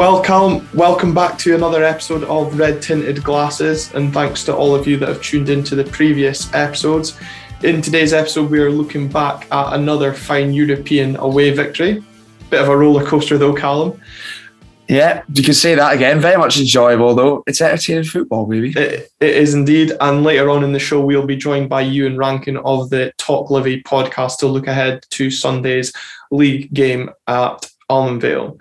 Well, Callum, welcome back to another episode of Red Tinted Glasses, and thanks to all of you that have tuned into the previous episodes. In today's episode, we are looking back at another fine European away victory. Bit of a roller coaster, though, Callum. Yeah, you can say that again. Very much enjoyable, though. It's entertaining football, maybe. It, it is indeed. And later on in the show, we'll be joined by Ewan Rankin of the Talk Livi podcast to look ahead to Sunday's league game at Almondvale.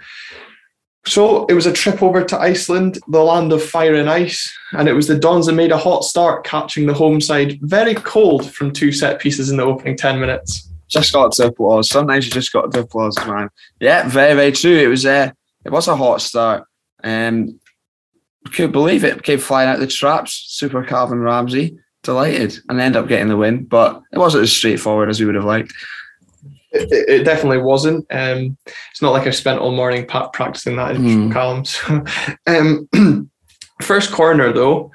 So it was a trip over to Iceland, the land of fire and ice, and it was the Dons that made a hot start, catching the home side very cold from two set pieces in the opening 10 minutes. Just got to applause. Sometimes you just got to applause, man. Yeah, very, very true. It was uh, it was a hot start. Um, could believe it. Came flying out the traps. Super Calvin Ramsay, delighted, and end up getting the win. But it wasn't as straightforward as we would have liked. It, it definitely wasn't. Um, it's not like I spent all morning practicing that in mm. columns. um, first corner though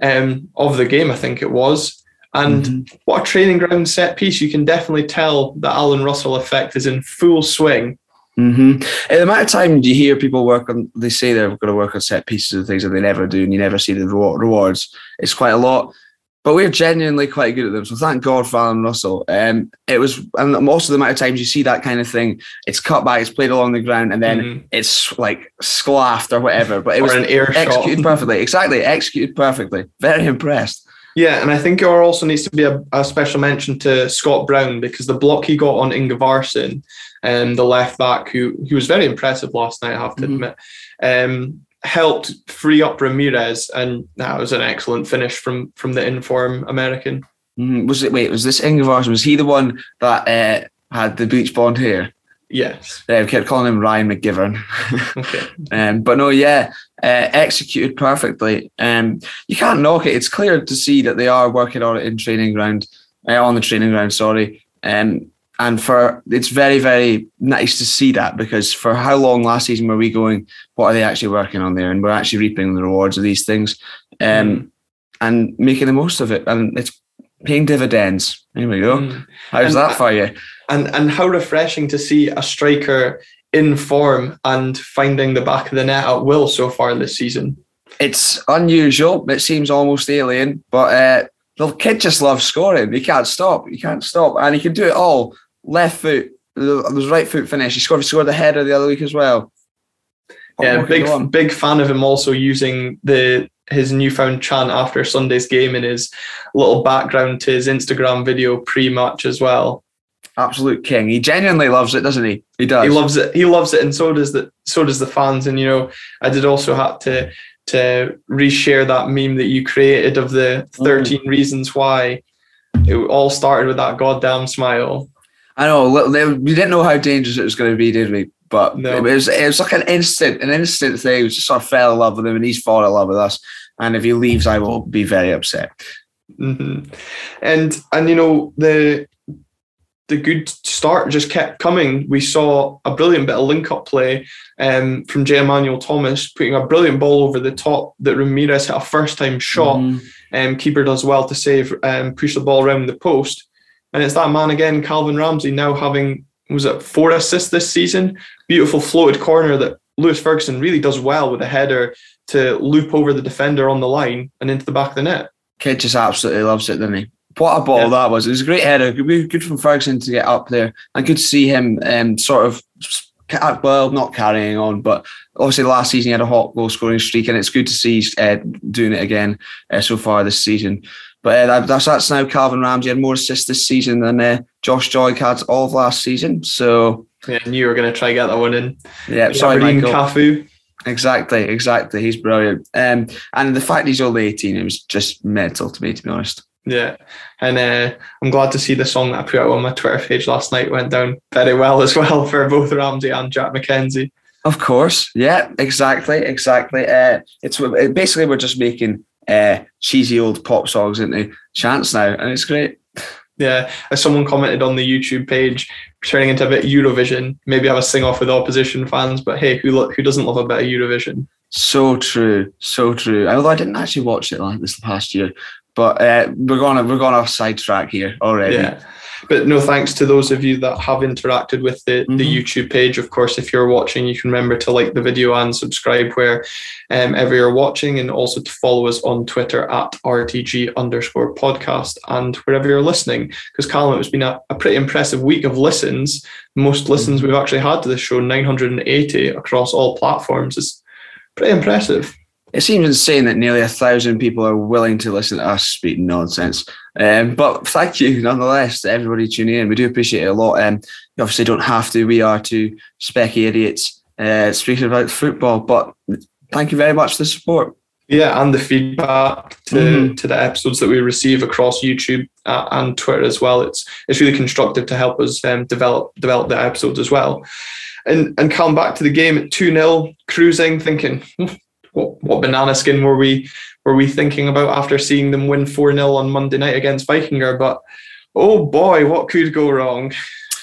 um, of the game, I think it was. And mm-hmm. what a training ground set piece! You can definitely tell the Alan Russell effect is in full swing Mm-hmm. the amount of time you hear people work on, they say they're going to work on set pieces and things, and they never do, and you never see the rewards. It's quite a lot, but we're genuinely quite good at them. So thank God for Alan Russell. Um, it was, and most of the amount of times you see that kind of thing, it's cut back, it's played along the ground, and then mm-hmm. it's like sclaffed or whatever. But it was an air executed shot. perfectly. Exactly, executed perfectly. Very impressed. Yeah, and I think there also needs to be a, a, special mention to Scott Brown because the block he got on Ingvarsson um, the left back, who who was very impressive last night, I have to mm-hmm. admit, um, helped free up Ramirez, and that was an excellent finish from from the inform American. Mm, was it? Wait, was this Ingvarsson? Was he the one that uh, had the bleach blonde hair? Yes. Yeah, we kept calling him Ryan McGivern. okay. um, but no, yeah, uh, executed perfectly. Um, you can't knock it. It's clear to see that they are working on it in training ground, uh, on the training ground. Sorry. Um, and for it's very very nice to see that because for how long last season were we going what are they actually working on there? And we're actually reaping the rewards of these things. Um, mm. and making the most of it. And it's paying dividends. There we go. Mm. how's and, that for you? And and how refreshing to see a striker in form and finding the back of the net at will so far this season. It's unusual. It seems almost alien but uh, the kid just loves scoring. He can't stop. He can't stop, and he can do it all left foot, the right foot finish. He scored, he scored the header the other week as well. yeah, big big fan of him also using the his newfound chant after Sunday's game in his little background to his Instagram video pre-match as well. Absolute king. He genuinely loves it, doesn't he? He does. He loves it. He loves it, and so does the so does the fans. And you know, I did also have to to reshare that meme that you created of the mm. 13 mm. reasons why. It all started with that goddamn smile. I know we didn't know how dangerous it was going to be, did we? But no. it was it was like an instant, an instant thing. We just sort of fell in love with him, and he's fallen in love with us. And if he leaves, I will be very upset. Mm-hmm. And and you know the the good start just kept coming. We saw a brilliant bit of link up play um, from J. Emmanuel Thomas, putting a brilliant ball over the top that Ramirez hit a first time shot. Mm-hmm. Um, keeper does well to save and um, push the ball around the post. And it's that man again, Calvin Ramsay, now having was it four assists this season? Beautiful floated corner that Lewis Ferguson really does well with a header to loop over the defender on the line and into the back of the net. Kid just absolutely loves it, doesn't he? What a ball yeah. that was! It was a great header. Good, good from Ferguson to get up there, and good to see him um, sort of well, not carrying on, but obviously last season he had a hot goal scoring streak, and it's good to see uh, doing it again uh, so far this season. But uh, that's that's now Calvin Ramsay had more assists this season than uh, Josh Joy had all of last season. So yeah, I knew you were going to try get that one in. Yeah, sorry, Michael. Cafu. Exactly, exactly. He's brilliant. Um, and the fact he's only 18, it was just mental to me, to be honest. Yeah, and uh, I'm glad to see the song that I put out on my Twitter page last night went down very well as well for both Ramsay and Jack MacKenzie. Of course, yeah, exactly, exactly. Uh, it's basically we're just making uh, cheesy old pop songs into chants now, and it's great. Yeah, as someone commented on the YouTube page, turning into a bit Eurovision. Maybe have a sing off with opposition fans, but hey, who lo- who doesn't love a bit of Eurovision? So true, so true. Although I didn't actually watch it like this past year, but uh, we're gonna we're going off sidetrack here already. Yeah. But no thanks to those of you that have interacted with the, mm-hmm. the YouTube page. Of course, if you're watching, you can remember to like the video and subscribe where um, you're watching, and also to follow us on Twitter at RTG underscore podcast and wherever you're listening. Because Callum, it's been a, a, pretty impressive week of listens. Most listens mm-hmm. we've actually had to the show, 980 across all platforms. is pretty impressive it seems insane that nearly a thousand people are willing to listen to us speak nonsense. Um, but thank you nonetheless to everybody tuning in. We do appreciate it a lot. Um, you obviously don't have to. We are two specky idiots uh, speaking about football. But thank you very much for the support. Yeah, and the feedback to, mm-hmm. to the episodes that we receive across YouTube uh, and Twitter as well. It's it's really constructive to help us um, develop develop the episodes as well. And and come back to the game at 2 0, cruising, thinking, hmm, what, what banana skin were we were we thinking about after seeing them win 4 0 on Monday night against Vikinger? But oh boy, what could go wrong?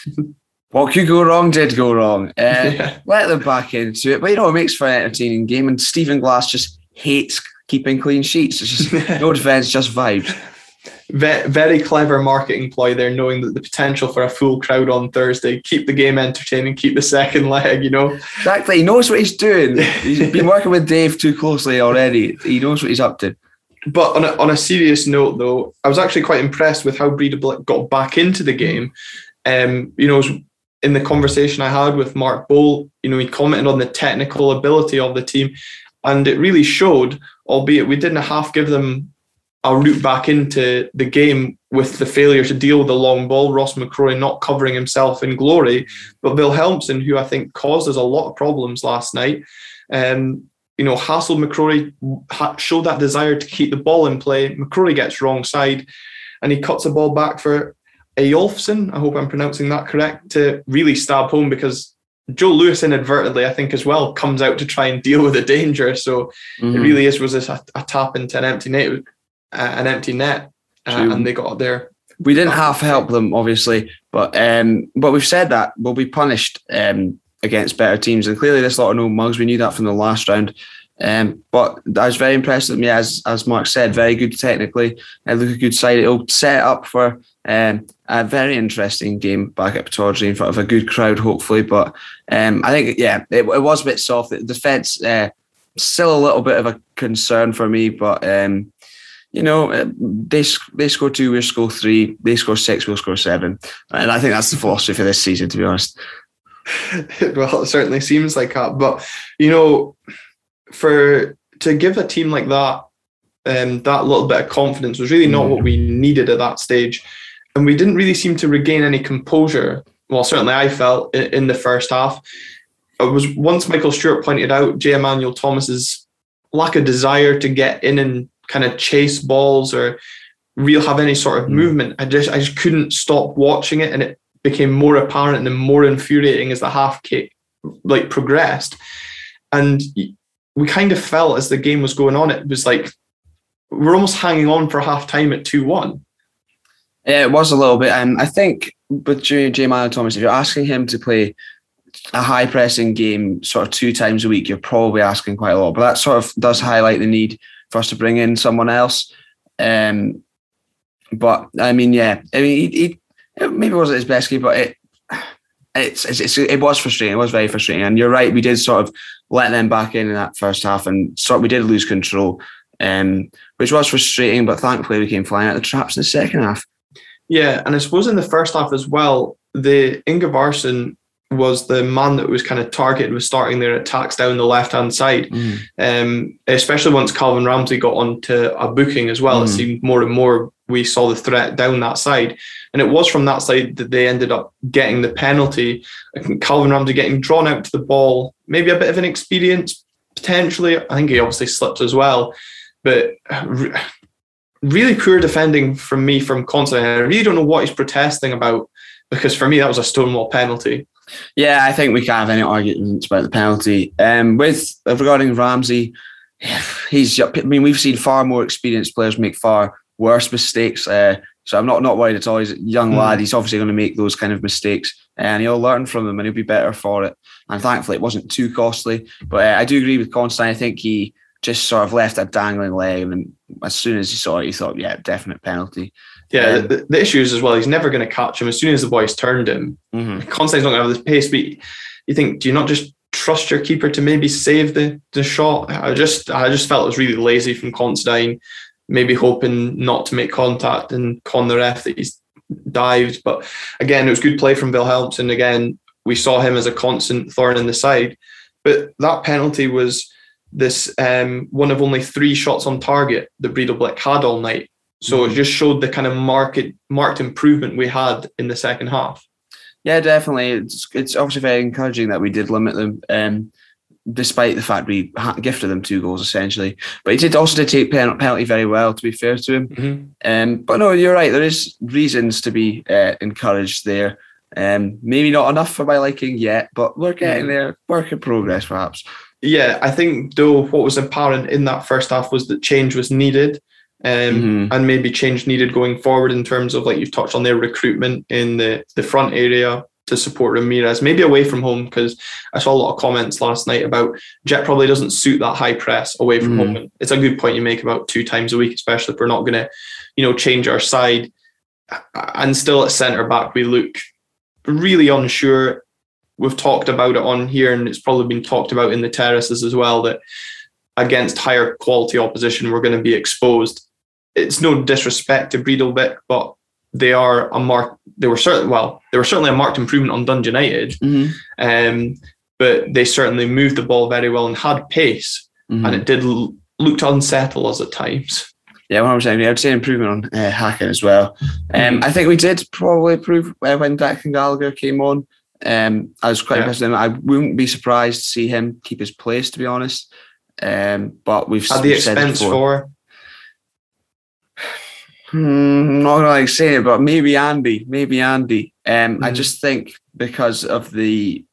what could go wrong did go wrong. Uh, yeah. Let them back into it. But you know, it makes for an entertaining game. And Stephen Glass just hates keeping clean sheets. It's just no defense, just vibes very clever marketing ploy there, knowing that the potential for a full crowd on Thursday, keep the game entertaining, keep the second leg, you know. Exactly. He knows what he's doing. He's been working with Dave too closely already. He knows what he's up to. But on a, on a serious note, though, I was actually quite impressed with how Breidablik got back into the game. Um, you know, in the conversation I had with Mark Bowl, you know, he commented on the technical ability of the team, and it really showed. Albeit we didn't half give them route back into the game with the failure to deal with the long ball. Ross McCrorie not covering himself in glory, but Wilhelmsson, who I think caused us a lot of problems last night, um, you know, hassled McCrorie, showed that desire to keep the ball in play. McCrorie gets wrong side, and he cuts the ball back for Eyolfsson. I hope I'm pronouncing that correct to really stab home because Joe Lewis inadvertently, I think, as well, comes out to try and deal with the danger. So mm-hmm. it really is was a, a, tap into an empty net an empty net, uh, and they got there. We didn't half help them, obviously, but um, but we've said that we'll be punished um, against better teams, and clearly this lot of no mugs. We knew that from the last round. Um, but I was very impressed with me, as as Mark said, very good technically. and look a good side. It'll set up for um, a very interesting game back at Pittodrie in front of a good crowd, hopefully. But um, I think, yeah, it, it, was a bit soft. The defence uh, still a little bit of a concern for me, but um, you know, uh, they they score two, we score three. They score six, we'll score seven. And I think that's the philosophy for this season, to be honest. well, it certainly seems like that. But you know, for to give a team like that um, that little bit of confidence was really not what we needed at that stage, and we didn't really seem to regain any composure. Well, certainly I felt in, in the first half. It was once Michael Stewart pointed out J. Emmanuel Thomas's lack of desire to get in and kind of chase balls or real have any sort of mm. movement. I just I just couldn't stop watching it, and it became more apparent and more infuriating as the half kick like progressed. And we kind of felt as the game was going on, it was like we're almost hanging on for half time at two one. Yeah, it was a little bit, and I think with J. J. Thomas, if you're asking him to play a high pressing game sort of two times a week, you're probably asking quite a lot. But that sort of does highlight the need for us to bring in someone else. Um, but I mean, yeah, I mean, he, he maybe wasn't his best game, but it it's, it's, it was frustrating. It was very frustrating. And you're right, we did sort of let them back in in that first half, and sort we did lose control, um, which was frustrating. But thankfully, we came flying out the traps in the second half. Yeah, and I suppose in the first half as well, the Ingvarsson was the man that was kind of targeted was starting their attacks down the left hand side. Mm. Um, especially once Calvin Ramsay got onto a booking as well, mm. it seemed more and more we saw the threat down that side. And it was from that side that they ended up getting the penalty. Calvin Ramsay getting drawn out to the ball, maybe a bit of an experience potentially. I think he obviously slipped as well, but really poor defending from me from Considine. I really don't know what he's protesting about because for me that was a stonewall penalty. Yeah, I think we can't have any arguments about the penalty. Um, with regarding Ramsay, he's. I mean, we've seen far more experienced players make far worse mistakes. Uh, so I'm not not worried at all. He's a young mm. lad. He's obviously going to make those kind of mistakes, and he'll learn from them, and he'll be better for it. And thankfully, it wasn't too costly. But uh, I do agree with Considine. I think he just sort of left a dangling leg. And as soon as he saw it, he thought, yeah, definite penalty. Yeah, um, the, the, issue is as well, he's never going to catch him. As soon as the boys turned him, mm-hmm. Considine's not going to have this pace. But you think, do you not just trust your keeper to maybe save the, the shot? I just I just felt it was really lazy from Considine, maybe hoping not to make contact and con the ref that he's dived. But again, it was good play from Wilhelmsson. Again, we saw him as a constant thorn in the side. But that penalty was this um, one of only three shots on target that Breidablik had all night. So it just showed the kind of market marked improvement we had in the second half. Yeah, definitely. It's it's obviously very encouraging that we did limit them, um, despite the fact we gifted them two goals essentially. But he did also did take penalty very well. To be fair to him, mm-hmm. um, but no, you're right. There is reasons to be uh, encouraged there. Um, maybe not enough for my liking yet, but we're getting mm-hmm. there. Work in progress, perhaps. Yeah, I think though what was apparent in that first half was that change was needed. Um, mm-hmm. and maybe change needed going forward in terms of like you've touched on their recruitment in the the front area to support Ramirez, maybe away from home because I saw a lot of comments last night about Jet probably doesn't suit that high press away from mm-hmm. home. It's a good point you make about two times a week, especially if we're not going to, you know, change our side. And still at centre back, we look really unsure we've talked about it on here, and it's probably been talked about in the terraces as well that against higher quality opposition, we're going to be exposed. It's no disrespect to Breidablik, but they are a mark. They were certainly well, they were certainly a marked improvement on Dundee United, mm-hmm. um, but they certainly moved the ball very well and had pace, mm-hmm. and it did l- look to unsettle us at times. Yeah, what I'm percent. I would say improvement on uh, Hacken as well. Um, mm-hmm. I think we did probably improve uh, when Declan Gallagher came on. Um, I was quite yeah. impressed with him. I wouldn't be surprised to see him keep his place, to be honest. Um, but we've at the expense for. Hmm, not gonna like say it, but maybe Andy, maybe Andy. Um, mm. I hmm. just think because of the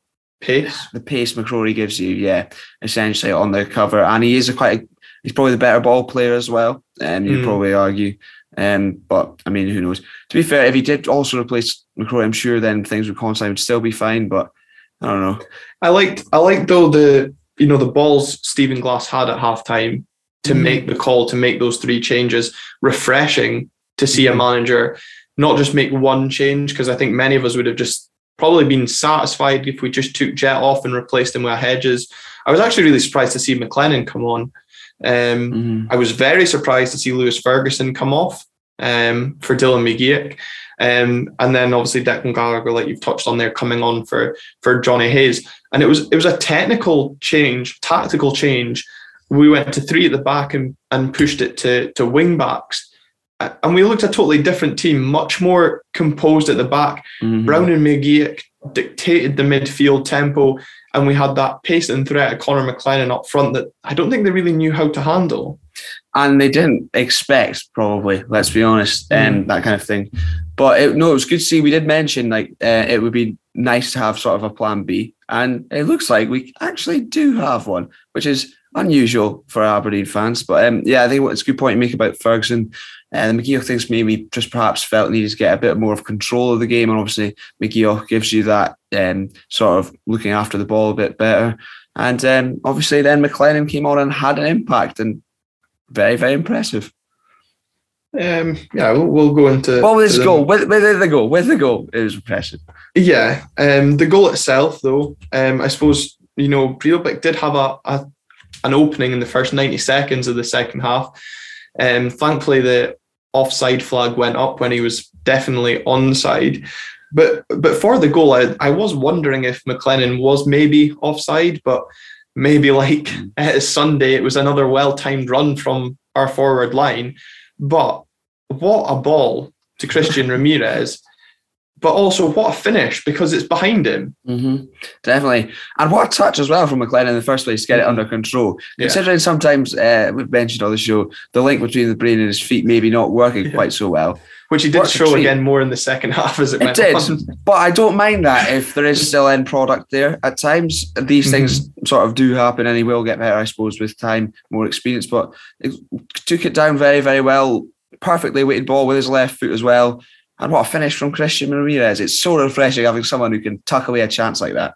pace, the pace McCrorie gives you, yeah, essentially on the cover, and he is a quite, a, he's probably the better ball player as well. And um, you'd mm. probably argue. Um, but I mean, who knows? To be fair, if he did also replace McCrorie, I'm sure then things with Considine would still be fine. But I don't know. I liked, I liked though the you know the balls Stephen Glass had at halftime to mm. make the call to make those three changes. Refreshing to see a mm. manager not just make one change because I think many of us would have just probably been satisfied if we just took Jet off and replaced him with Hedges. I was actually really surprised to see McLennan come on. Um, mm-hmm. I was very surprised to see Lewis Ferguson come off um, for Dylan McGeouch. Um, and then obviously Declan Gallagher, like you've touched on there, coming on for for Jonny Hayes. And it was it was a technical change, tactical change. We went to three at the back and, and pushed it to to wing backs. And we looked a totally different team, much more composed at the back. Mm-hmm. Brown and McGeouch dictated the midfield tempo and we had that pace and threat of Connor McLennan up front that I don't think they really knew how to handle. And they didn't expect, probably, let's be honest, mm. um, that kind of thing. But it, no, it was good to see. We did mention like uh, it would be nice to have sort of a plan B, and it looks like we actually do have one, which is unusual for Aberdeen fans. But um, yeah, I think it's a good point to make about Ferguson. And uh, McGeouch thinks maybe just perhaps felt needed to get a bit more of control of the game. And obviously, McGeouch gives you that um, sort of looking after the ball a bit better. And um, obviously, then McLennan came on and had an impact and very, very impressive. Um, yeah, we'll, we'll go into. What was his goal? Where, where did the goal? Where's the goal? It was impressive. Yeah, um, the goal itself, though, um, I suppose you know Breidablik did have a, a an opening in the first ninety seconds of the second half. Um, thankfully, the offside flag went up when he was definitely onside. But but for the goal, I, I was wondering if McLennan was maybe offside, but maybe like uh, Sunday, it was another well timed run from our forward line. But what a ball to Christian Ramirez but also what a finish because it's behind him. Mm-hmm. Definitely. And what a touch as well from McLennan in the first place to get it under control. Yeah. Considering sometimes, uh, we've mentioned on the show, the link between the brain and his feet maybe not working yeah. quite so well. Which he did show again more in the second half as it, it did. On. But I don't mind that if there is still end product there. At times, these mm-hmm. things sort of do happen and he will get better, I suppose, with time, more experience. But it took it down very, very well. Perfectly weighted ball with his left foot as well and what a finish from Christian Ramirez. It's so refreshing having someone who can tuck away a chance like that.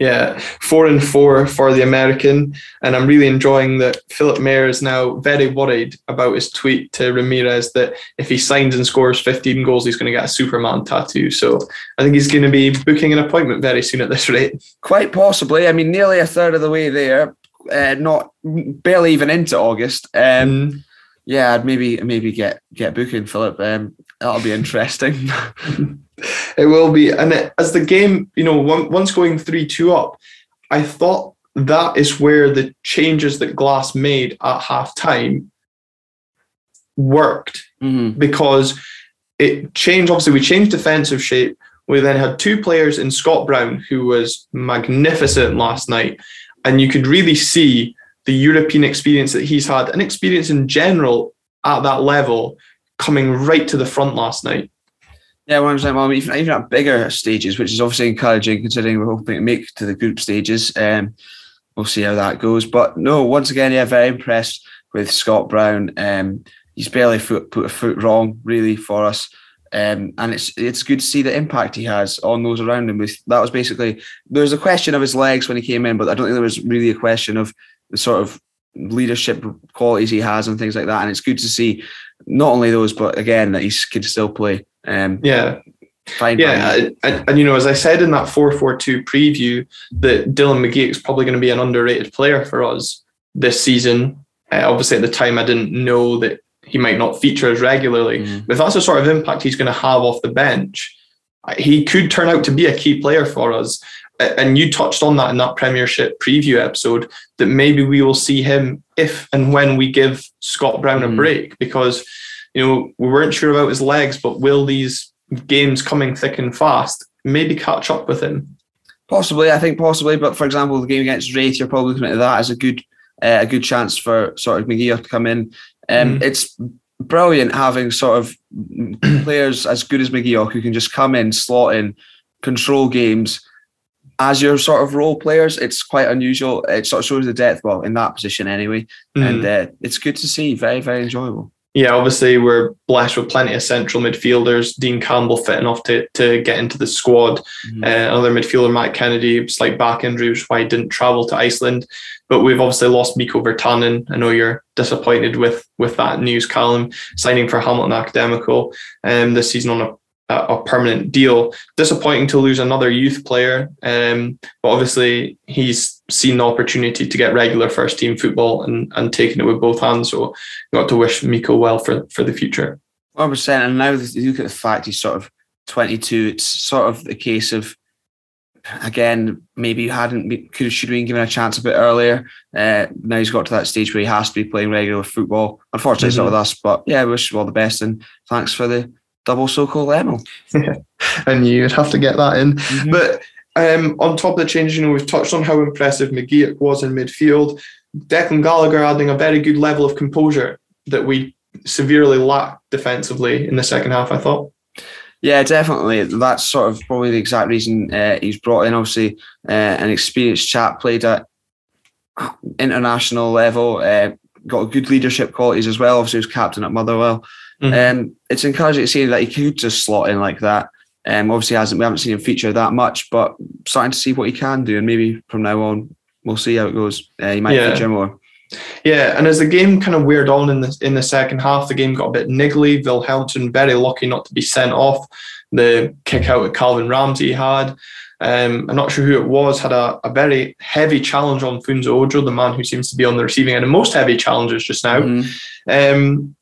Yeah, four and four for the American, and I'm really enjoying that. Philip Mayer is now very worried about his tweet to Ramirez that if he signs and scores 15 goals, he's going to get a Superman tattoo. So I think he's going to be booking an appointment very soon at this rate. Quite possibly. I mean, nearly a third of the way there. Uh, not barely even into August. Um, mm. Yeah, I'd maybe maybe get get booking Philip. Um, that'll be interesting. it will be. And it, as the game, you know, once going 3 2 up, I thought that is where the changes that Glass made at half time worked mm-hmm. because it changed. Obviously, we changed defensive shape. We then had two players in Scott Brown, who was magnificent last night. And you could really see the European experience that he's had and experience in general at that level coming right to the front last night. Yeah, one hundred Well, even, even at bigger stages, which is obviously encouraging considering we're hoping to make to the group stages. Um, we'll see how that goes. But no, once again, yeah, very impressed with Scott Brown. Um, he's barely foot, put a foot wrong, really, for us. Um, and it's it's good to see the impact he has on those around him. That was basically there was a question of his legs when he came in, but I don't think there was really a question of the sort of leadership qualities he has and things like that. And it's good to see not only those, but again that he can still play. Um, yeah. Fine, yeah, and, and, you know, as I said in that four four two preview, that Dylan McGeouch is probably going to be an underrated player for us this season. Uh, obviously, at the time, I didn't know that he might not feature as regularly. Mm. But if that's the sort of impact he's going to have off the bench, he could turn out to be a key player for us. And you touched on that in that Premiership preview episode that maybe we will see him if and when we give Scott Brown mm. a break because you know, we weren't sure about his legs, but will these games coming thick and fast maybe catch up with him? Possibly, I think possibly. But for example, the game against Raith, you're probably looking at that as a good uh, a good chance for sort of McGeouch to come in. Um, mm. It's brilliant having sort of players as good as McGeouch who can just come in, slot in, control games as your sort of role players. It's quite unusual. It sort of shows the depth, well, in that position anyway. Mm. And uh, it's good to see. Very, very enjoyable yeah, obviously we're blessed with plenty of central midfielders. Dean Campbell fit enough to, to get into the squad. Mm-hmm. Uh, another midfielder, Matt Kennedy, slight back injury, which is why he didn't travel to Iceland. But we've obviously lost Miko Virtanen. I know you're disappointed with with that news, Callum, signing for Hamilton Academical um, this season on a a permanent deal. Disappointing to lose another youth player, um, but obviously he's seen the opportunity to get regular first team football and, and taking it with both hands. So got to wish Miko well for, for the future. 100%. And now you look at the fact he's sort of 22, it's sort of the case of, again, maybe you hadn't could should have been given a chance a bit earlier. Uh, now he's got to that stage where he has to be playing regular football. Unfortunately, mm-hmm. it's not with us, but yeah, wish you all the best and thanks for the double so-called. Yeah, and you'd have to get that in. Mm-hmm. But um, on top of the changes, you know, we've touched on how impressive McGeouch was in midfield. Declan Gallagher adding a very good level of composure that we severely lacked defensively in the second half, I thought. Yeah, definitely. That's sort of probably the exact reason uh, he's brought in. Obviously, uh, an experienced chap, played at international level, uh, got good leadership qualities as well. Obviously, he was captain at Motherwell. Mm-hmm. Um, it's encouraging to see that he could just slot in like that. Um, obviously, hasn't we haven't seen him feature that much, but starting to see what he can do, and maybe from now on, we'll see how it goes. Uh, he might yeah. feature more. Yeah, and as the game kind of weared on in the in the second half, the game got a bit niggly. Vilhelmsson very lucky not to be sent off. The kick out at Calvin Ramsay had. Um, I'm not sure who it was, had a, a very heavy challenge on Funso Ojo, the man who seems to be on the receiving end of most heavy challenges just now. Mm-hmm. Um,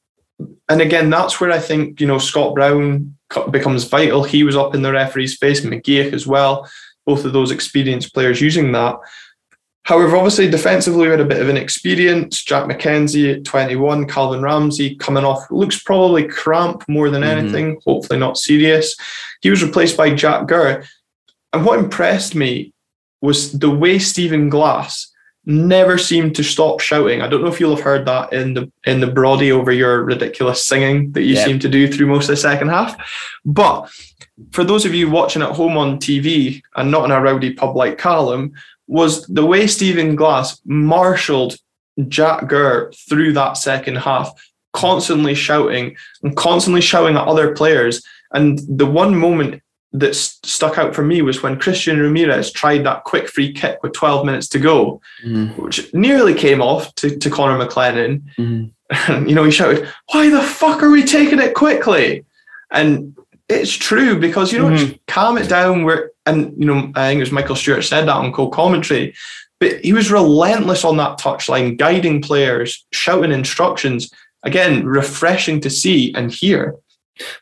and again, that's where I think you know Scott Brown becomes vital. He was up in the referee's face, McGeouch as well. Both of those experienced players using that. However, obviously defensively we had a bit of an experience. Jack MacKenzie at 21, Calvin Ramsay coming off looks probably cramp more than mm-hmm. anything. Hopefully not serious. He was replaced by Jack Gurr. And what impressed me was the way Stephen Glass never seemed to stop shouting. I don't know if you'll have heard that in the in the Brody over your ridiculous singing that you yep. seem to do through most of the second half. But for those of you watching at home on TV and not in a rowdy pub like Callum, was the way Stephen Glass marshalled Jack Gurr through that second half, constantly shouting and constantly shouting at other players. And the one moment that stuck out for me was when Christian Ramirez tried that quick free kick with 12 minutes to go, mm-hmm. which nearly came off to, to Connor McLennan. Mm-hmm. you know, he shouted, Why the fuck are we taking it quickly? And it's true because, you know, mm-hmm. calm it down. Where, and, you know, I think it was Michael Stewart said that on co commentary, but he was relentless on that touchline, guiding players, shouting instructions. Again, refreshing to see and hear.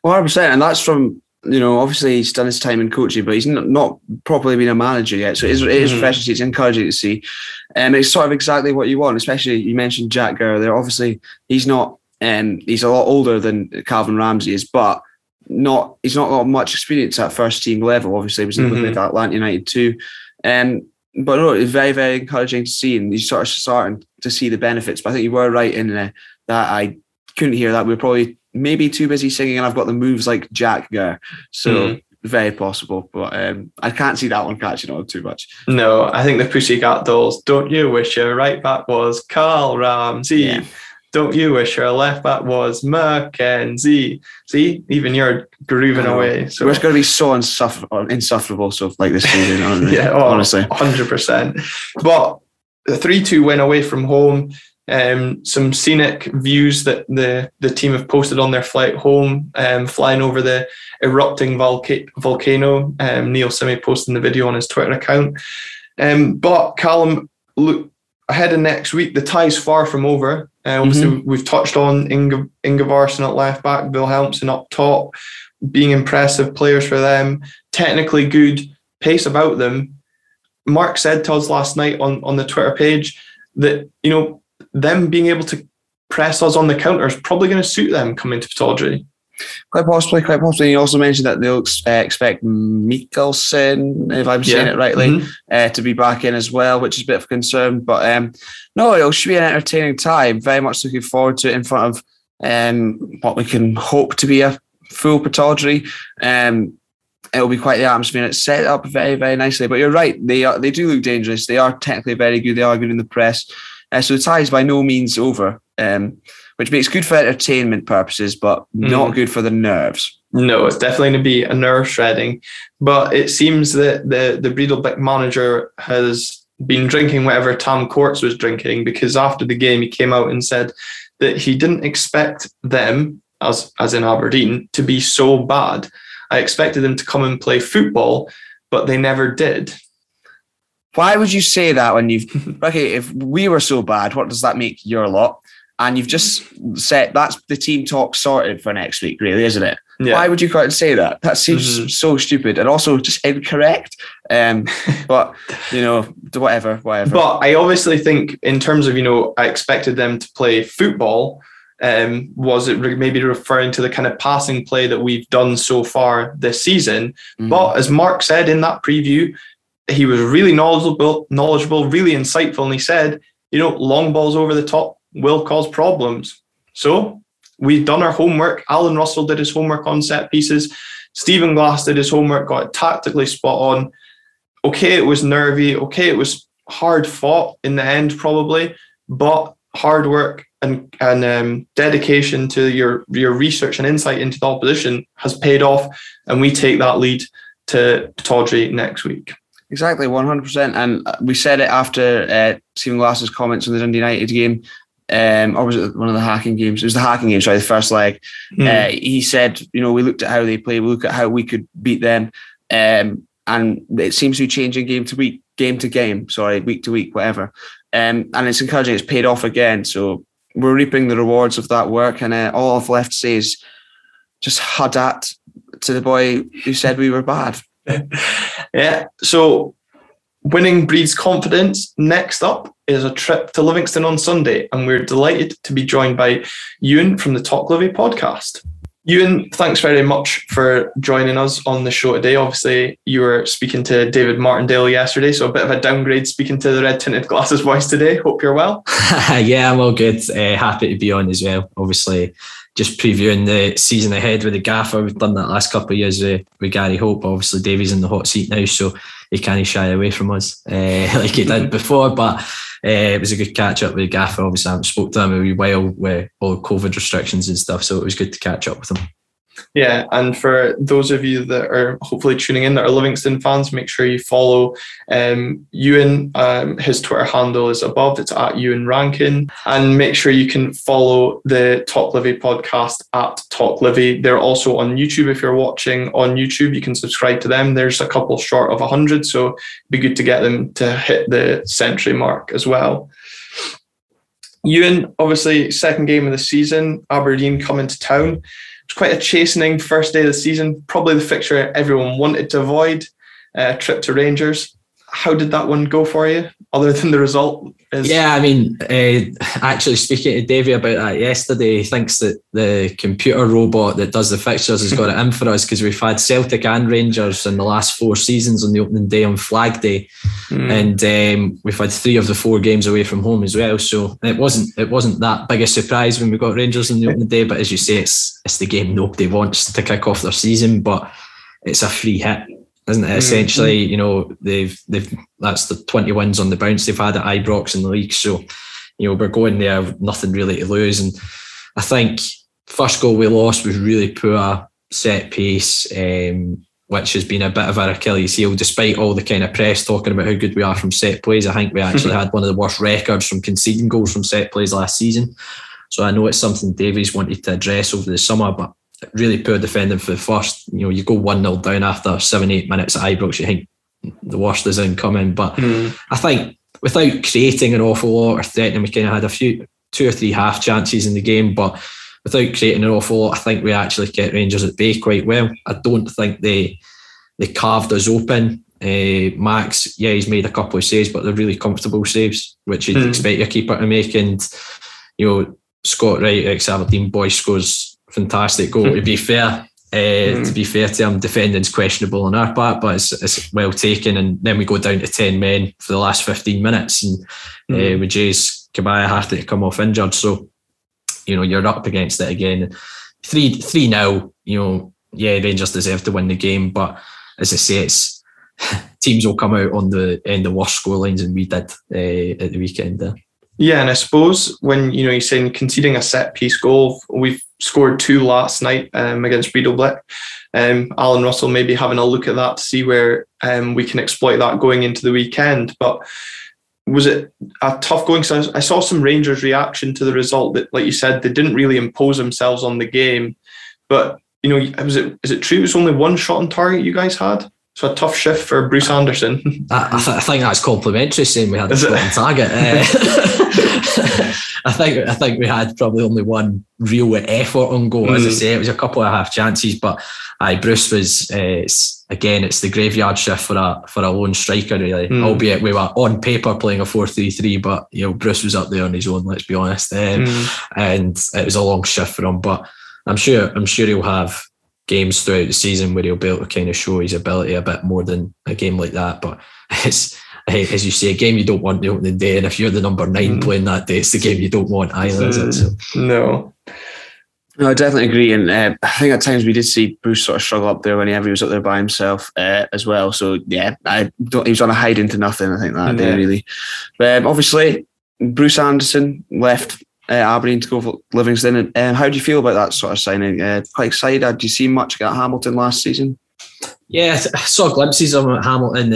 100%. And that's from you know, obviously he's done his time in coaching, but he's not, not properly been a manager yet. So it is, it is mm-hmm. refreshing to see. It's encouraging to see. And um, it's sort of exactly what you want, especially you mentioned Jack Gurr there. Obviously, he's not, um, he's a lot older than Calvin Ramsay is, but not, he's not got much experience at first team level. Obviously, he was mm-hmm. with Atlanta United too. Um, but no, it's very, very encouraging to see. And you sort of starting to see the benefits. But I think you were right in uh, that I couldn't hear that. We are probably maybe too busy singing and I've got the moves like Jack Gurr. So mm. very possible. But um, I can't see that one catching on too much. No, I think the Pussycat Dolls, don't you wish your right back was Carl Ramsey? Yeah. Don't you wish your left back was Mackenzie? See, even you're grooving away. So it's going to be so insufferable, insufferable so like this season, yeah, oh, honestly, hundred percent. But the three-two win away from home um, some scenic views that the, the team have posted on their flight home, um, flying over the erupting volca- volcano. Um, Neil Simi posting the video on his Twitter account. Um, but Callum, look ahead of next week. The tie's far from over. Uh, obviously, mm-hmm. we've touched on Inge, Ingevarsson at left back, Bill Helmsen up top, being impressive players for them, technically good, pace about them. Mark said to us last night on, on the Twitter page that, you know, them being able to press us on the counter is probably going to suit them coming to Pittodrie. Quite possibly, quite possibly. You also mentioned that they'll uh, expect Mikkelsen, if I'm saying yeah. it rightly, mm-hmm. uh, to be back in as well, which is a bit of a concern. But um, no, it should be an entertaining time. Very much looking forward to it in front of um, what we can hope to be a full Pittodrie. Um, it'll be quite the atmosphere. It's set up very, very nicely. But you're right; they are, they do look dangerous. They are technically very good. They are good in the press. Uh, so the tie is by no means over, um, which makes good for entertainment purposes, but mm. not good for the nerves. No, it's definitely going to be a nerve shredding. But it seems that the the Breidablik manager has been drinking whatever Tam Courts was drinking because after the game he came out and said that he didn't expect them, as as in Aberdeen, to be so bad. I expected them to come and play football, but they never did. Why would you say that when you've okay? If we were so bad, what does that make your lot? And you've just said that's the team talk sorted for next week, really, isn't it? Yeah. Why would you quite say that? That seems mm-hmm. so stupid and also just incorrect. Um, but you know, whatever, whatever. But I obviously think, in terms of you know, I expected them to play football. Um, was it maybe referring to the kind of passing play that we've done so far this season? Mm-hmm. But as Mark said in that preview, he was really knowledgeable, knowledgeable, really insightful, and he said, you know, long balls over the top will cause problems. So we've done our homework. Alan Russell did his homework on set pieces. Stephen Glass did his homework, got it tactically spot on. Okay, it was nervy. Okay, it was hard fought in the end, probably, but hard work and and um, dedication to your your research and insight into the opposition has paid off, and we take that lead to Tawdry next week. Exactly, 100%. And we said it after uh, Stephen Glass's comments on the Dundee United game, um, or was it one of the Hacken games? It was the Hacken game, sorry, the first leg. Mm. Uh, he said, you know, we looked at how they play, we look at how we could beat them. Um, and it seems to be changing game to week, game to game, sorry, week to week, whatever. Um, and it's encouraging, it's paid off again. So we're reaping the rewards of that work. And uh, all I've left to say is just hadat to the boy who said we were bad. yeah. So winning breeds confidence. Next up is a trip to Livingston on Sunday, and we're delighted to be joined by Ewan from the Talk Livi podcast. Ewan, thanks very much for joining us on the show today. Obviously, you were speaking to David Martindale yesterday, so a bit of a downgrade speaking to the red tinted glasses voice today. Hope you're well. yeah, I'm all good. Uh, happy to be on as well. Obviously, just previewing the season ahead with the gaffer. We've done that last couple of years with, with Gary Holt. Obviously, Davey's in the hot seat now, so he can't shy away from us uh, like he did before. But uh, it was a good catch up with the Gaffer. Obviously, I haven't spoke to him a wee while with all COVID restrictions and stuff, so it was good to catch up with him. Yeah, and for those of you that are hopefully tuning in that are Livingston fans, make sure you follow um, Ewan. Um, his Twitter handle is above. It's at Ewan Rankin, and make sure you can follow the Talk Livi podcast at Talk Livi. They're also on YouTube. If you're watching on YouTube, you can subscribe to them. There's a couple short of hundred, so be good to get them to hit the century mark as well. Ewan, obviously, second game of the season, Aberdeen coming to town was quite a chastening first day of the season. Probably the fixture everyone wanted to avoid. Uh, trip to Rangers. How did that one go for you? Other than the result, is- yeah, I mean, uh, actually speaking to Davey about that yesterday, he thinks that the computer robot that does the fixtures has got it in for us because we've had Celtic and Rangers in the last four seasons on the opening day on Flag Day, mm. and um, we've had three of the four games away from home as well. So it wasn't it wasn't that big a surprise when we got Rangers on the opening day. But as you say, it's it's the game nobody wants to kick off their season, but it's a free hit isn't it? Mm-hmm. Essentially, you know, they've they've that's the 20 wins on the bounce they've had at Ibrox in the league. So, you know, we're going there with nothing really to lose. And I think first goal we lost was really poor set piece, um, which has been a bit of our Achilles heel, despite all the kind of press talking about how good we are from set plays. I think we actually had one of the worst records from conceding goals from set plays last season. So I know it's something Davies wanted to address over the summer, but really poor defending for the first. You know, you go 1 0 down after seven, eight minutes at Ibrox, you think the worst is incoming. But mm. I think without creating an awful lot or threatening, we kind of had a few, two or three half chances in the game. But without creating an awful lot, I think we actually kept Rangers at bay quite well. I don't think they they carved us open. Uh, Max, yeah, he's made a couple of saves, but they're really comfortable saves, which you'd mm. expect your keeper to make. And you know, Scott Wright, ex Aberdeen boy, scores fantastic goal. to be fair, uh, mm. to be fair to him, defending's questionable on our part, but it's, it's well taken. And then we go down to ten men for the last fifteen minutes, and mm. uh, with Jaze Kabia had to come off injured, so you know you're up against it again. Three three now, you know, yeah, Rangers deserve to win the game, but as I say, it's teams will come out on the end of worse scorelines than we did uh, at the weekend there. Yeah, and I suppose when you know you're saying conceding a set piece goal, we've scored two last night um, against Breidablik. Um, Alan Russell maybe having a look at that to see where um, we can exploit that going into the weekend. But was it a tough going? So I saw some Rangers reaction to the result that, like you said, they didn't really impose themselves on the game. But you know, was it is it true? It was only one shot on target you guys had. So a tough shift for Bruce Anderson. I, I, th- I think that's complimentary saying we had a shot on target. Uh, I think I think we had probably only one real effort on goal. Mm. As I mm. say, it was a couple of half chances, but aye, Bruce was uh, it's, again. It's the graveyard shift for a for a lone striker, really. Mm. Albeit we were on paper playing a four three three, but you know Bruce was up there on his own. Let's be honest, um, mm. and it was a long shift for him. But I'm sure I'm sure he'll have games throughout the season where he'll be able to kind of show his ability a bit more than a game like that. But it's as you say, a game you don't want the opening day, and if you're the number nine mm. playing that day, it's the game you don't want either, is it? So. No. No, I definitely agree, and uh, I think at times we did see Bruce sort of struggle up there whenever he was up there by himself uh, as well. So yeah, I don't. He was on a hide into nothing. I think that yeah. day really. But um, obviously, Bruce Anderson left uh, Aberdeen to go for Livingston. And um, how do you feel about that sort of signing? Uh, quite excited. Did you see much at Hamilton last season? Yeah, I saw glimpses of Hamilton.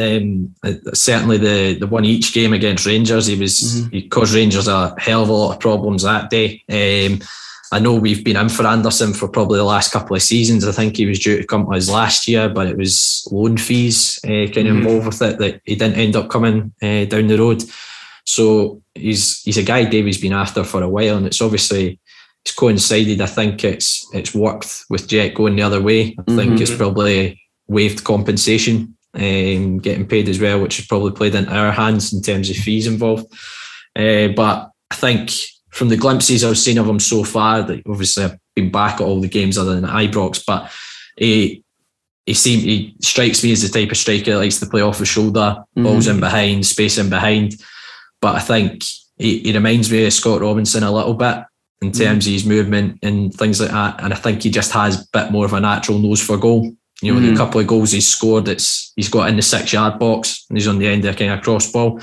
Um, certainly, the the one each game against Rangers, he was mm-hmm. he caused Rangers a hell of a lot of problems that day. Um, I know we've been in for Anderson for probably the last couple of seasons. I think he was due to come to us last year, but it was loan fees uh, kind of mm-hmm. involved with it that he didn't end up coming uh, down the road. So he's he's a guy Davy's been after for a while, and it's obviously it's coincided. I think it's it's worked with Jet going the other way. I mm-hmm. think it's probably waived compensation, um, getting paid as well, which has probably played into our hands in terms of fees involved. Uh, but I think from the glimpses I've seen of him so far, that obviously I've been back at all the games other than Ibrox, but he he seems he strikes me as the type of striker that likes to play off the shoulder, mm-hmm. balls in behind, space in behind. But I think he, he reminds me of Scott Robinson a little bit in mm. terms mm. of his movement and things like that. And I think he just has a bit more of a natural nose for goal. You know, mm. the couple of goals he's scored, it's he's got in the six yard box and he's on the end of a kind of cross ball.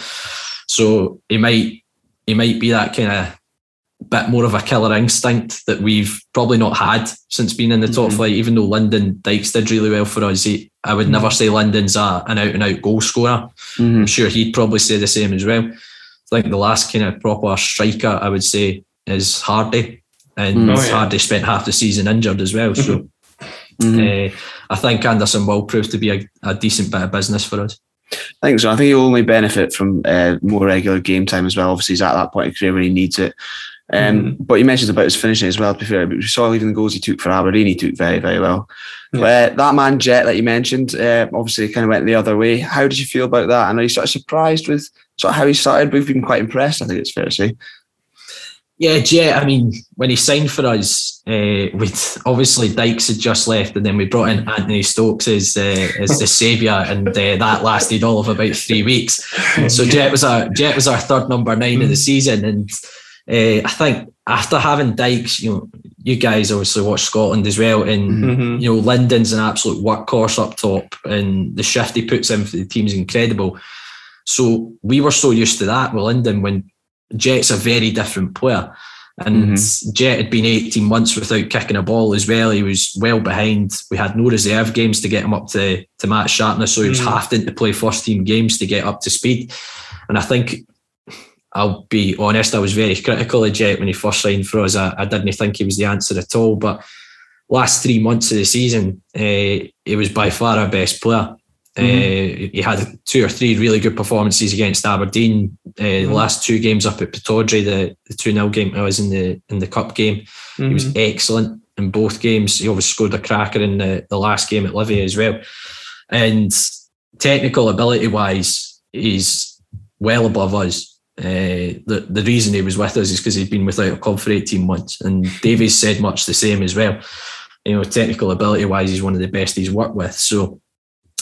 So he might he might be that kind of bit more of a killer instinct that we've probably not had since being in the top mm-hmm. flight. Even though Lyndon Dykes did really well for us, he, I would mm-hmm. never say Lyndon's a, an out and out goal scorer. Mm-hmm. I'm sure he'd probably say the same as well. I think the last kind of proper striker I would say is Hardy, and mm. oh, yeah. Hardy spent half the season injured as well. So uh, I think Anderson will prove to be a, a decent bit of business for us. I think so. I think he'll only benefit from uh, more regular game time as well. Obviously, he's at that point of career where he needs it. Um, mm. But you mentioned about his finishing as well. To be fair, we saw even the goals he took for Aberdeen, he took very, very well. Yeah. Uh, that man Jet that you mentioned, uh, obviously, kind of went the other way. How did you feel about that? And are you sort of surprised with sort of how he started? We've been quite impressed. I think it's fair to say. Yeah, Jet. I mean, when he signed for us, uh, with obviously Dykes had just left, and then we brought in Anthony Stokes as uh, as the saviour, and uh, that lasted all of about three weeks. So Jet was our Jet was our third number nine mm. of the season, and uh, I think after having Dykes, you know, you guys obviously watch Scotland as well, and mm-hmm. you know Lyndon's an absolute workhorse up top, and the shift he puts in for the team is incredible. So we were so used to that with Lyndon when Jet's a very different player. And mm-hmm. Jet had been 18 months without kicking a ball as well. He was well behind. We had no reserve games to get him up to, to match sharpness. So he was mm. having to play first team games to get up to speed. And I think I'll be honest, I was very critical of Jet when he first signed for us. I, I didn't think he was the answer at all. But last three months of the season, uh, he was by far our best player. Mm-hmm. Uh, he had two or three really good performances against Aberdeen. Uh, mm-hmm. The last two games up at Pittodrie, the the two 0 game I was in the in the cup game, mm-hmm. he was mm-hmm. excellent in both games. He obviously scored a cracker in the, the last game at Livi as well. And technical ability wise, he's well above us. Uh, the the reason he was with us is because he'd been without a club for 18 months. And Davies said much the same as well. You know, technical ability wise, he's one of the best he's worked with. So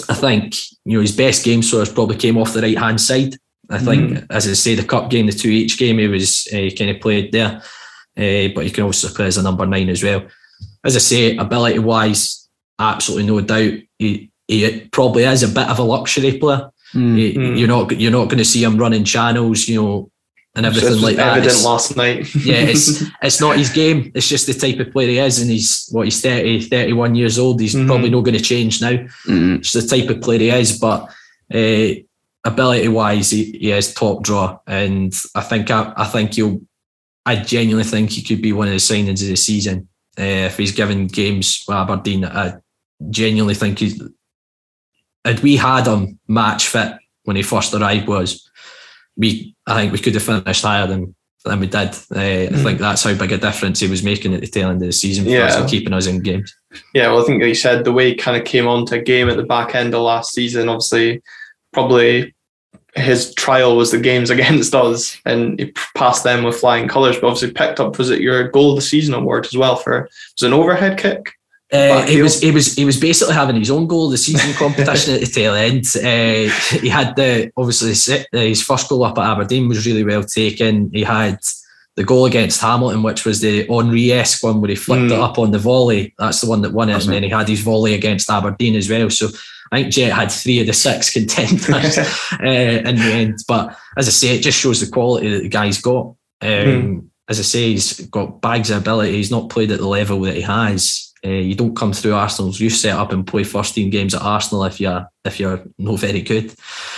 I think you know his best game sort of probably came off the right hand side. I think, mm. as I say, the cup game, the two each game, he was uh, kind of played there, uh, but he can also play as a number nine as well. As I say, ability wise, absolutely no doubt, he, he probably is a bit of a luxury player. Mm. He, mm. You're not you're not going to see him running channels, you know, and everything like that. Evident it's, last night. yeah, it's it's not his game. It's just the type of player he is, and he's what he's 30, 31 years old. He's mm-hmm. probably not going to change now. Mm-hmm. It's the type of player he is, but uh, ability wise, he, he is top draw, and I think I, I think he'll. I genuinely think he could be one of the signings of the season uh, if he's given games with Aberdeen. I genuinely think he's. Had we had him match fit when he first arrived, was we I think we could have finished higher than than we did. Uh. I hmm. think that's how big a difference he was making at the tail end of the season for yeah. us and keeping us in games. Yeah, well, I think you said the way he kind of came onto a game at the back end of last season, obviously, probably his trial was the games against us, and he passed them with flying colours. But obviously, picked up was it your goal of the season award as well for was an overhead kick. Uh, he was he was he was basically having his own goal of the season competition at the tail end. Uh, he had the obviously his first goal up at Aberdeen was really well taken. He had the goal against Hamilton, which was the Henry esque one where he flicked mm. it up on the volley. That's the one that won it, That's and then he had his volley against Aberdeen as well. So I think Jet had three of the six contenders uh, in the end. But as I say, it just shows the quality that the guy's got. Um, mm. As I say, he's got bags of ability. He's not played at the level that he has uh, you don't come through Arsenal's youth set up and play first team games at Arsenal if you're if you're not very good.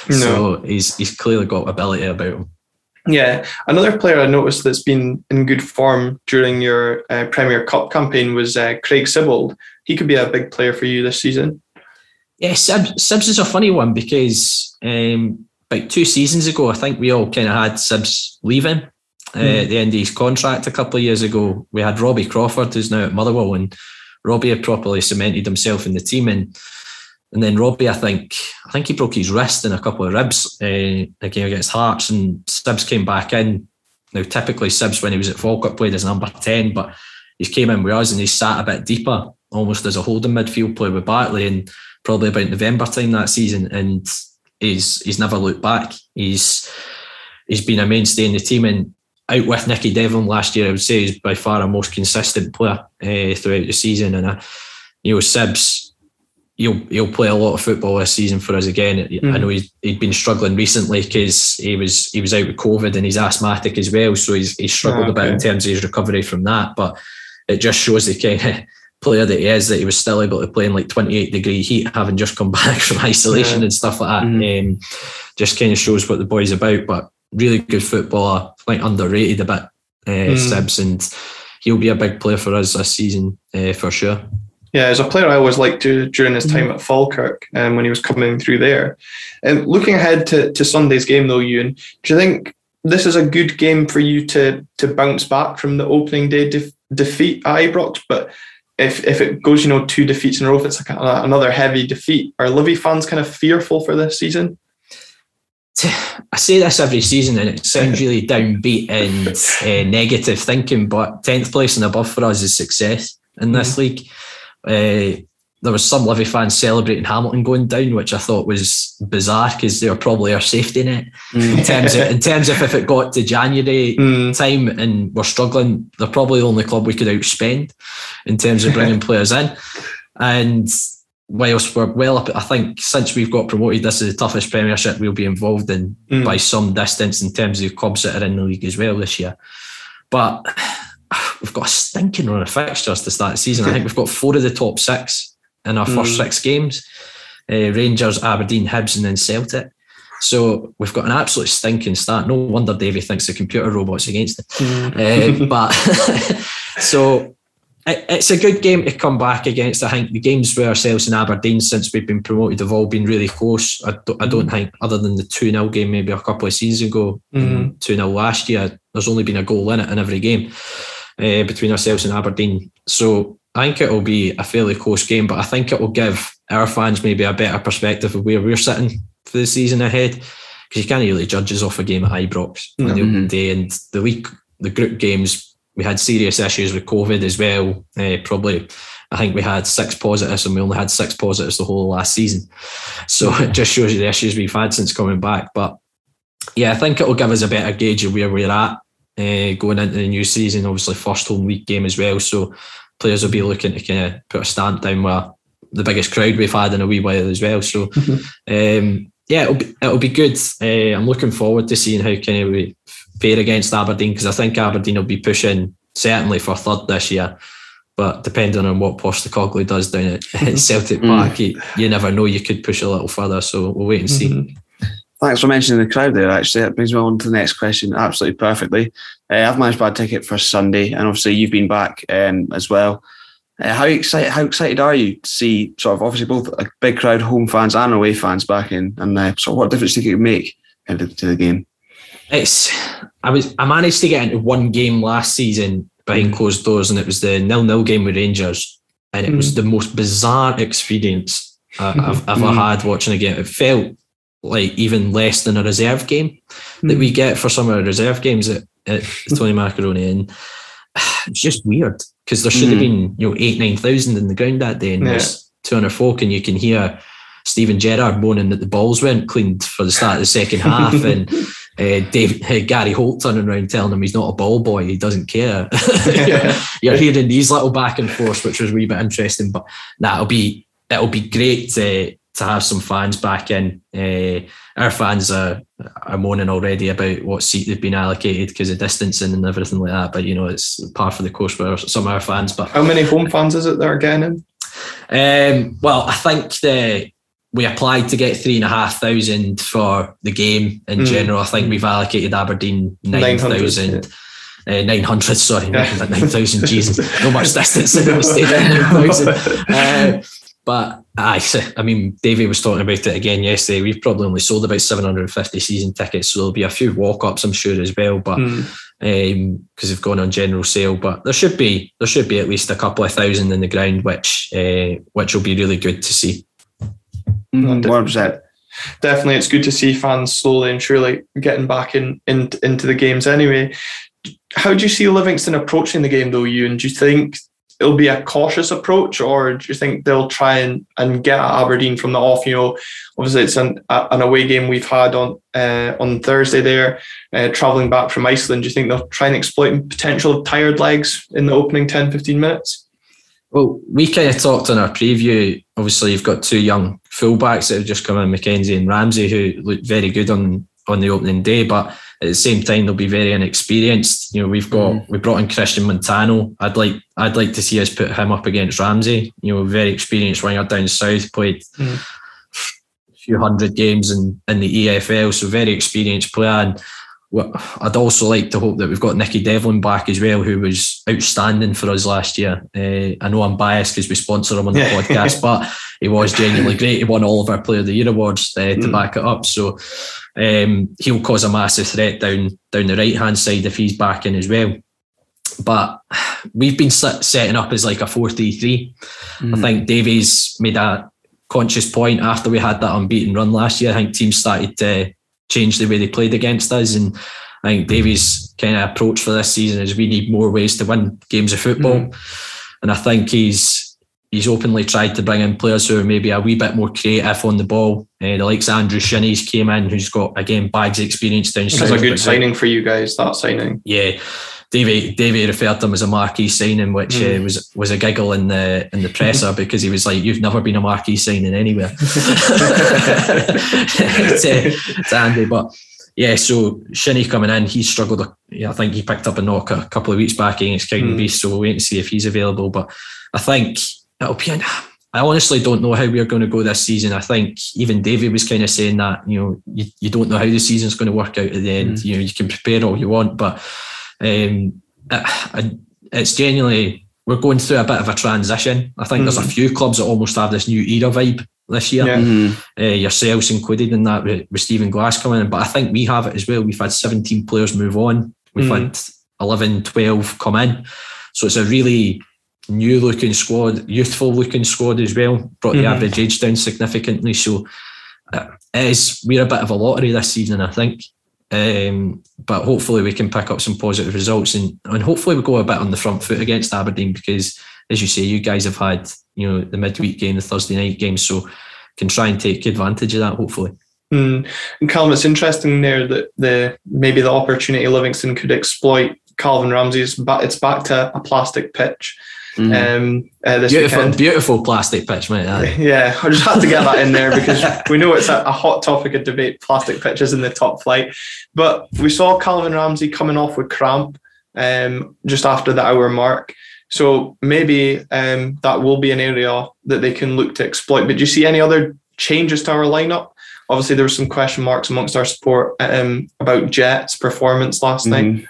No. So he's he's clearly got ability about him. Yeah, another player I noticed that's been in good form during your uh, Premier Cup campaign was uh, Craig Sibbald. He could be a big player for you this season. Yeah, Sibs, Sibs is a funny one because um, about two seasons ago, I think we all kind of had Sibs leaving. Uh, mm. At the end of his contract a couple of years ago, we had Robbie Crawford, who's now at Motherwell, and Robbie had properly cemented himself in the team, and and then Robbie, I think, I think he broke his wrist and a couple of ribs uh, again against Hearts, and Sibs came back in. Now, typically Sibs when he was at Falkirk played as number ten, but he came in with us and he sat a bit deeper, almost as a holding midfield player with Bartley, and probably about November time that season, and he's he's never looked back. He's he's been a mainstay in the team, and out with Nicky Devlin last year, I would say he's by far our most consistent player uh, throughout the season. And uh, you know, Sibs, he'll he'll play a lot of football this season for us again. Mm. I know he's, he'd been struggling recently because he was he was out with COVID and he's asthmatic as well, so he's he's struggled oh, okay. a bit in terms of his recovery from that. But it just shows the kind of player that he is that he was still able to play in like 28 degree heat, having just come back from isolation yeah. and stuff like that. Mm. Um, just kind of shows what the boy's about. But really good footballer, quite underrated a bit, uh, mm. Sibs, and he'll be a big player for us this season uh, for sure. Yeah, as a player, I always liked to during his time mm-hmm. at Falkirk and um, when he was coming through there. And looking ahead to, to Sunday's game, though, Ewan, do you think this is a good game for you to to bounce back from the opening day de- defeat at Ibrox? But if if it goes, you know, two defeats in a row, if it's like another heavy defeat, are Livi fans kind of fearful for this season? I say this every season, and it sounds really downbeat and uh, negative thinking. But tenth place and above for us is success in this mm. league. Uh, there was some Livi fans celebrating Hamilton going down, which I thought was bizarre because they were probably our safety net mm. in terms of in terms of if it got to January mm. time and we're struggling, they're probably the only club we could outspend in terms of bringing players in. And whilst we're well up, I think since we've got promoted, this is the toughest Premiership we'll be involved in mm. by some distance in terms of clubs that are in the league as well this year. But we've got a stinking run of fixtures to start the season. I think we've got four of the top six in our mm. first six games. Uh, Rangers, Aberdeen, Hibs, and then Celtic. So we've got an absolute stinking start. No wonder Davy thinks the computer robot's against it. Mm. Uh, but so it, it's a good game to come back against. I think the games with ourselves in Aberdeen since we've been promoted have all been really close. I don't, I don't mm. think, other than the 2 0 game maybe a couple of seasons ago, mm. 2 0 last year, there's only been a goal in it in every game uh, between ourselves and Aberdeen. So I think it will be a fairly close game, but I think it will give our fans maybe a better perspective of where we're sitting for the season ahead. Because you can't really judge us off a game at Ibrox mm-hmm. on the opening day, and the week, the group games, we had serious issues with COVID as well. Uh, probably, I think we had six positives, and we only had six positives the whole last season. So it just shows you the issues we've had since coming back. But yeah, I think it will give us a better gauge of where we're at uh, going into the new season. Obviously, first home week game as well. So players will be looking to kind of put a stamp down where the biggest crowd we've had in a wee while as well. So um, yeah, it'll be, it'll be good. Uh, I'm looking forward to seeing how kind of we fare against Aberdeen because I think Aberdeen will be pushing certainly for third this year. But depending on what Postecoglou does down at, Celtic Park, you, you, never know. You could push a little further. So we'll wait and see. Mm-hmm. Thanks for mentioning the crowd there. Actually, that brings me on to the next question absolutely perfectly. Uh, I've managed to buy a ticket for Sunday, and obviously you've been back um, as well. Uh, how excited? How excited are you to see sort of obviously both a big crowd, home fans and away fans back in, and uh, sort of what difference do you think it would make into to the game? It's I was I managed to get into one game last season behind mm. closed doors, and it was the nil nil game with Rangers, and it mm. was the most bizarre experience uh, I've ever mm. had watching a game. It felt like even less than a reserve game mm. that we hmm. get for some of the reserve games at, at Tony Macaroni. And it's just weird because there should have hmm. been, you know, eight, 9,000 in the ground that day and yeah. there's 200 folk and you can hear Steven Gerrard moaning that the balls weren't cleaned for the start of the second half and uh, Dave, uh, Gary Holt turning around telling him he's not a ball boy, he doesn't care. You're hearing these little back and forth, which was a wee bit interesting, but that'll be it'll be great to to have some fans back in. Uh, our fans are, are moaning already about what seat they've been allocated because of distancing and everything like that. But you know, it's par for the course for some of our fans. But how many home fans is it that are getting in? Um, well, I think the we applied to get three and a half thousand for the game in mm. general. I think we've allocated Aberdeen nine thousand. Uh, 900, sorry, yeah. 9,000, Jesus, no much distance in the stadium, 9,000. Uh, but I, I mean, Davey was talking about it again yesterday. We've probably only sold about 750 season tickets, so there'll be a few walk ups, I'm sure, as well. But because mm. um, they've gone on general sale, but there should be there should be at least a couple of thousand in the ground, which uh, which will be really good to see. Mm-hmm. One percent. Definitely, it's good to see fans slowly and surely getting back in, in into the games. Anyway, how do you see Livingston approaching the game, though? Ewan do you think it'll be a cautious approach, or do you think they'll try and, and get Aberdeen from the off? You know, obviously it's an, an away game we've had on uh, on Thursday there, uh, traveling back from Iceland. Do you think they'll try and exploit potential tired legs in the opening 10, 15 minutes? Well, we kind of talked on our preview. Obviously, you've got two young fullbacks that have just come in, MacKenzie and Ramsay, who looked very good on on the opening day, but at the same time they'll be very inexperienced. You know, we've got mm. we brought in Cristian Montaño. I'd like I'd like to see us put him up against Ramsay. You know, very experienced winger down south, played mm. a few hundred games in, in the EFL, so very experienced player. And I'd also like to hope that we've got Nicky Devlin back as well, who was outstanding for us last year. Uh, I know I'm biased because we sponsor him on the podcast, but he was genuinely great. He won all of our Player of the Year awards uh, to mm. back it up. So um, he'll cause a massive threat down down the right hand side if he's back in as well. But we've been setting up as like a 4 3 3. Mm. I think Davies made a conscious point after we had that unbeaten run last year. I think teams started to change the way they played against us. And I think Davies' kind of approach for this season is we need more ways to win games of football. Mm. And I think he's he's openly tried to bring in players who are maybe a wee bit more creative on the ball. Uh, the likes Andrew Shinnie's came in, who's got again bags of experience down south. It's a good signing for you guys. That signing, yeah. Davey Davey referred to him as a marquee signing, which mm. uh, was was a giggle in the in the presser because he was like, "You've never been a marquee signing anywhere." it's, uh, it's Andy, but yeah. So Shinnie coming in, he struggled. Yeah, I think he picked up a knock a couple of weeks back against King mm. Beast, so we'll wait and see if he's available. But I think it'll be. An, I honestly don't know how we're going to go this season. I think even David was kind of saying that you know you, you don't know how the season's going to work out at the end. Mm. You know you can prepare all you want, but um, it's genuinely we're going through a bit of a transition. I think mm-hmm. there's a mm. few clubs that almost have this new era vibe this year. Yeah. Mm-hmm. Uh, yourselves included in that with, with Stephen Glass coming in, but I think we have it as well. We've had 17 players move on. We've mm-hmm. had 11, 12 come in. So it's a really new looking squad, youthful looking squad as well. Brought the mm-hmm. average age down significantly. So uh, it is we're a bit of a lottery this season, I think. Um, but hopefully we can pick up some positive results and, and hopefully we go a bit on the front foot against Aberdeen because as you say, you guys have had, you know, the midweek game, the Thursday night game, so can try and take advantage of that hopefully. Mm. And Calvin, it's interesting there that the maybe the opportunity Livingston could exploit Calvin Ramsay's but it's back to a plastic pitch. Mm. Um, uh, beautiful, weekend. beautiful plastic pitch, mate. Yeah, I just had to get that in there because we know it's a, a, hot topic of debate. Plastic pitches in the top flight, but we saw Calvin Ramsay coming off with cramp um, just after the hour mark. So maybe um, that will be an area that they can look to exploit. But do you see any other changes to our lineup? Obviously, there were some question marks amongst our support um, about Jet's performance last mm-hmm. night.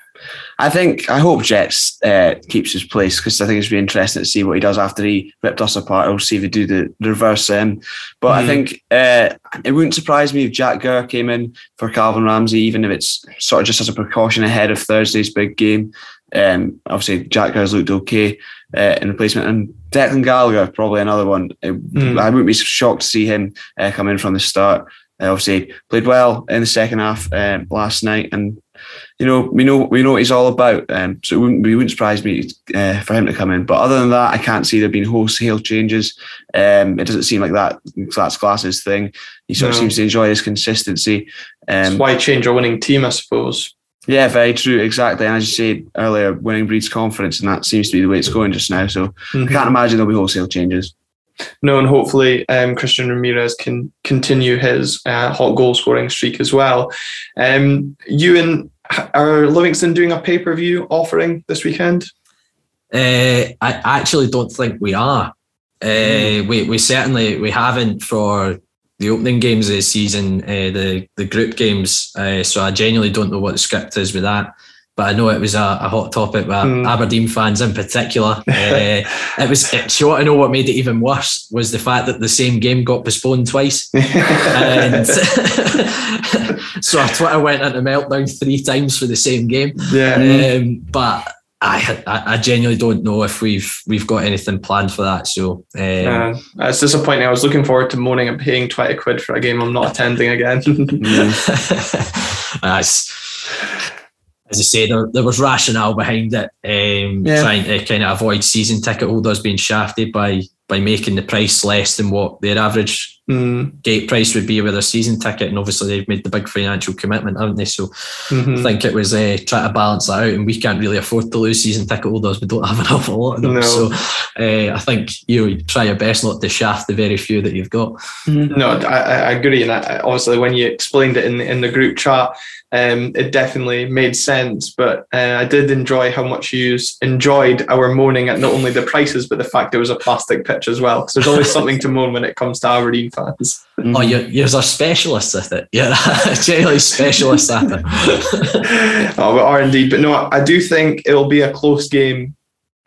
I think I hope Jets uh, keeps his place because I think it's be interesting to see what he does after he ripped us apart. I'll see if he do the, reverse. Um, but mm-hmm. I think uh, it wouldn't surprise me if Jack Gurr came in for Calvin Ramsay, even if it's sort of just as a precaution ahead of Thursday's big game. Um, obviously, Jack Gurr's looked okay uh, in replacement, and Declan Gallagher probably another one. Mm. I wouldn't be shocked to see him uh, come in from the start. Uh, obviously, played well in the second half uh, last night, and you know, we know we know what he's all about. Um, so it wouldn't, it wouldn't surprise me uh, for him to come in. But other than that, I can't see there being wholesale changes. Um, it doesn't seem like that. That's Glass's thing. He sort no. of seems to enjoy his consistency. Um, why change a winning team, I suppose. Yeah, very true. Exactly. And as you said earlier, winning breeds confidence, and that seems to be the way it's going just now. So mm-hmm. I can't imagine there'll be wholesale changes. No, and hopefully um, Christian Ramirez can continue his uh, hot goal scoring streak as well. Um, Ewan are Livingston doing a pay per view offering this weekend? Uh, I actually don't think we are. Uh, mm. we we certainly we haven't for the opening games of the season, uh, the the group games. Uh, so I genuinely don't know what the script is with that. But I know it was a, a hot topic with mm. Aberdeen fans in particular. Uh, it was. It, you want to know what made it even worse was the fact that the same game got postponed twice. and so our Twitter went into meltdown three times for the same game. Yeah. Um, but I, I genuinely don't know if we've we've got anything planned for that. So um, uh, it's disappointing. I was looking forward to moaning and paying twenty quid for a game I'm not attending again. That's as I say, there, there was rationale behind it, um, yeah. trying to kind of avoid season ticket holders being shafted by by making the price less than what their average mm. gate price would be with a season ticket, and obviously they've made the big financial commitment, haven't they? So mm-hmm. I think it was uh, trying to balance that out, and we can't really afford to lose season ticket holders. We don't have an awful lot of them, no. so uh, I think you try your best not to shaft the very few that you've got. Mm-hmm. No, I, I agree, and I, obviously when you explained it in the, in the group chat um, it definitely made sense. But uh, I did enjoy how much you enjoyed our moaning at not only the prices, but the fact there was a plastic pitch as well. Because there's always something to moan when it comes to Aberdeen fans. Oh, you're, you're a specialist at it. Yeah, generally specialist at it. oh, we are indeed. But no, I do think it'll be a close game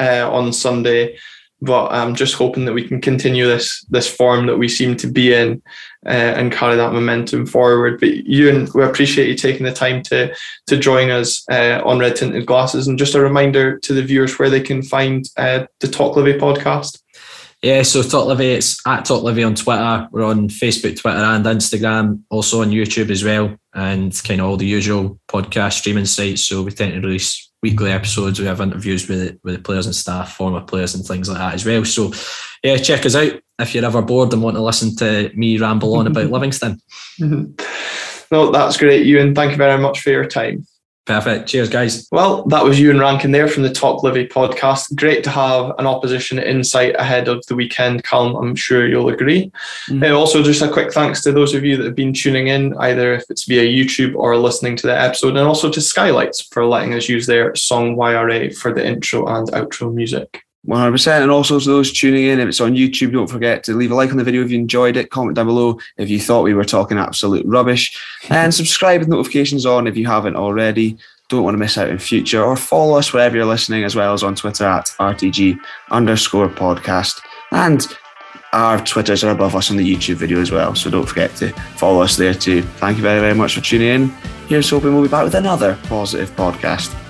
uh, on Sunday but I'm just hoping that we can continue this this form that we seem to be in uh, and carry that momentum forward. But Ewan, we appreciate you taking the time to to join us uh, on Red Tinted Glasses, and just a reminder to the viewers where they can find uh, the Talk Livi podcast. Yeah, so Talk Livi, it's at Talk Livi on Twitter. We're on Facebook, Twitter, and Instagram, also on YouTube as well, and kind of all the usual podcast streaming sites. So we tend to release weekly episodes. We have interviews with with the players and staff, former players, and things like that as well. So, yeah, check us out if you're ever bored and want to listen to me ramble on about Livingston. Mm-hmm. no, that's great, Ewan. Thank you very much for your time. Perfect. Cheers, guys. Well, that was Ewan Rankin there from the Talk Livi podcast. Great to have an opposition insight ahead of the weekend, Calm. I'm sure you'll agree. Mm-hmm. Uh, also, just a quick thanks to those of you that have been tuning in, either if it's via YouTube or listening to the episode, and also to Skylights for letting us use their song YRA for the intro and outro music. 100%. And also to those tuning in, if it's on YouTube, don't forget to leave a like on the video if you enjoyed it. Comment down below if you thought we were talking absolute rubbish. And subscribe with notifications on if you haven't already. Don't want to miss out in future. Or follow us wherever you're listening, as well as on Twitter at RTG underscore podcast. And our Twitters are above us on the YouTube video as well. So don't forget to follow us there too. Thank you very, very much for tuning in. Here's hoping we'll be back with another positive podcast.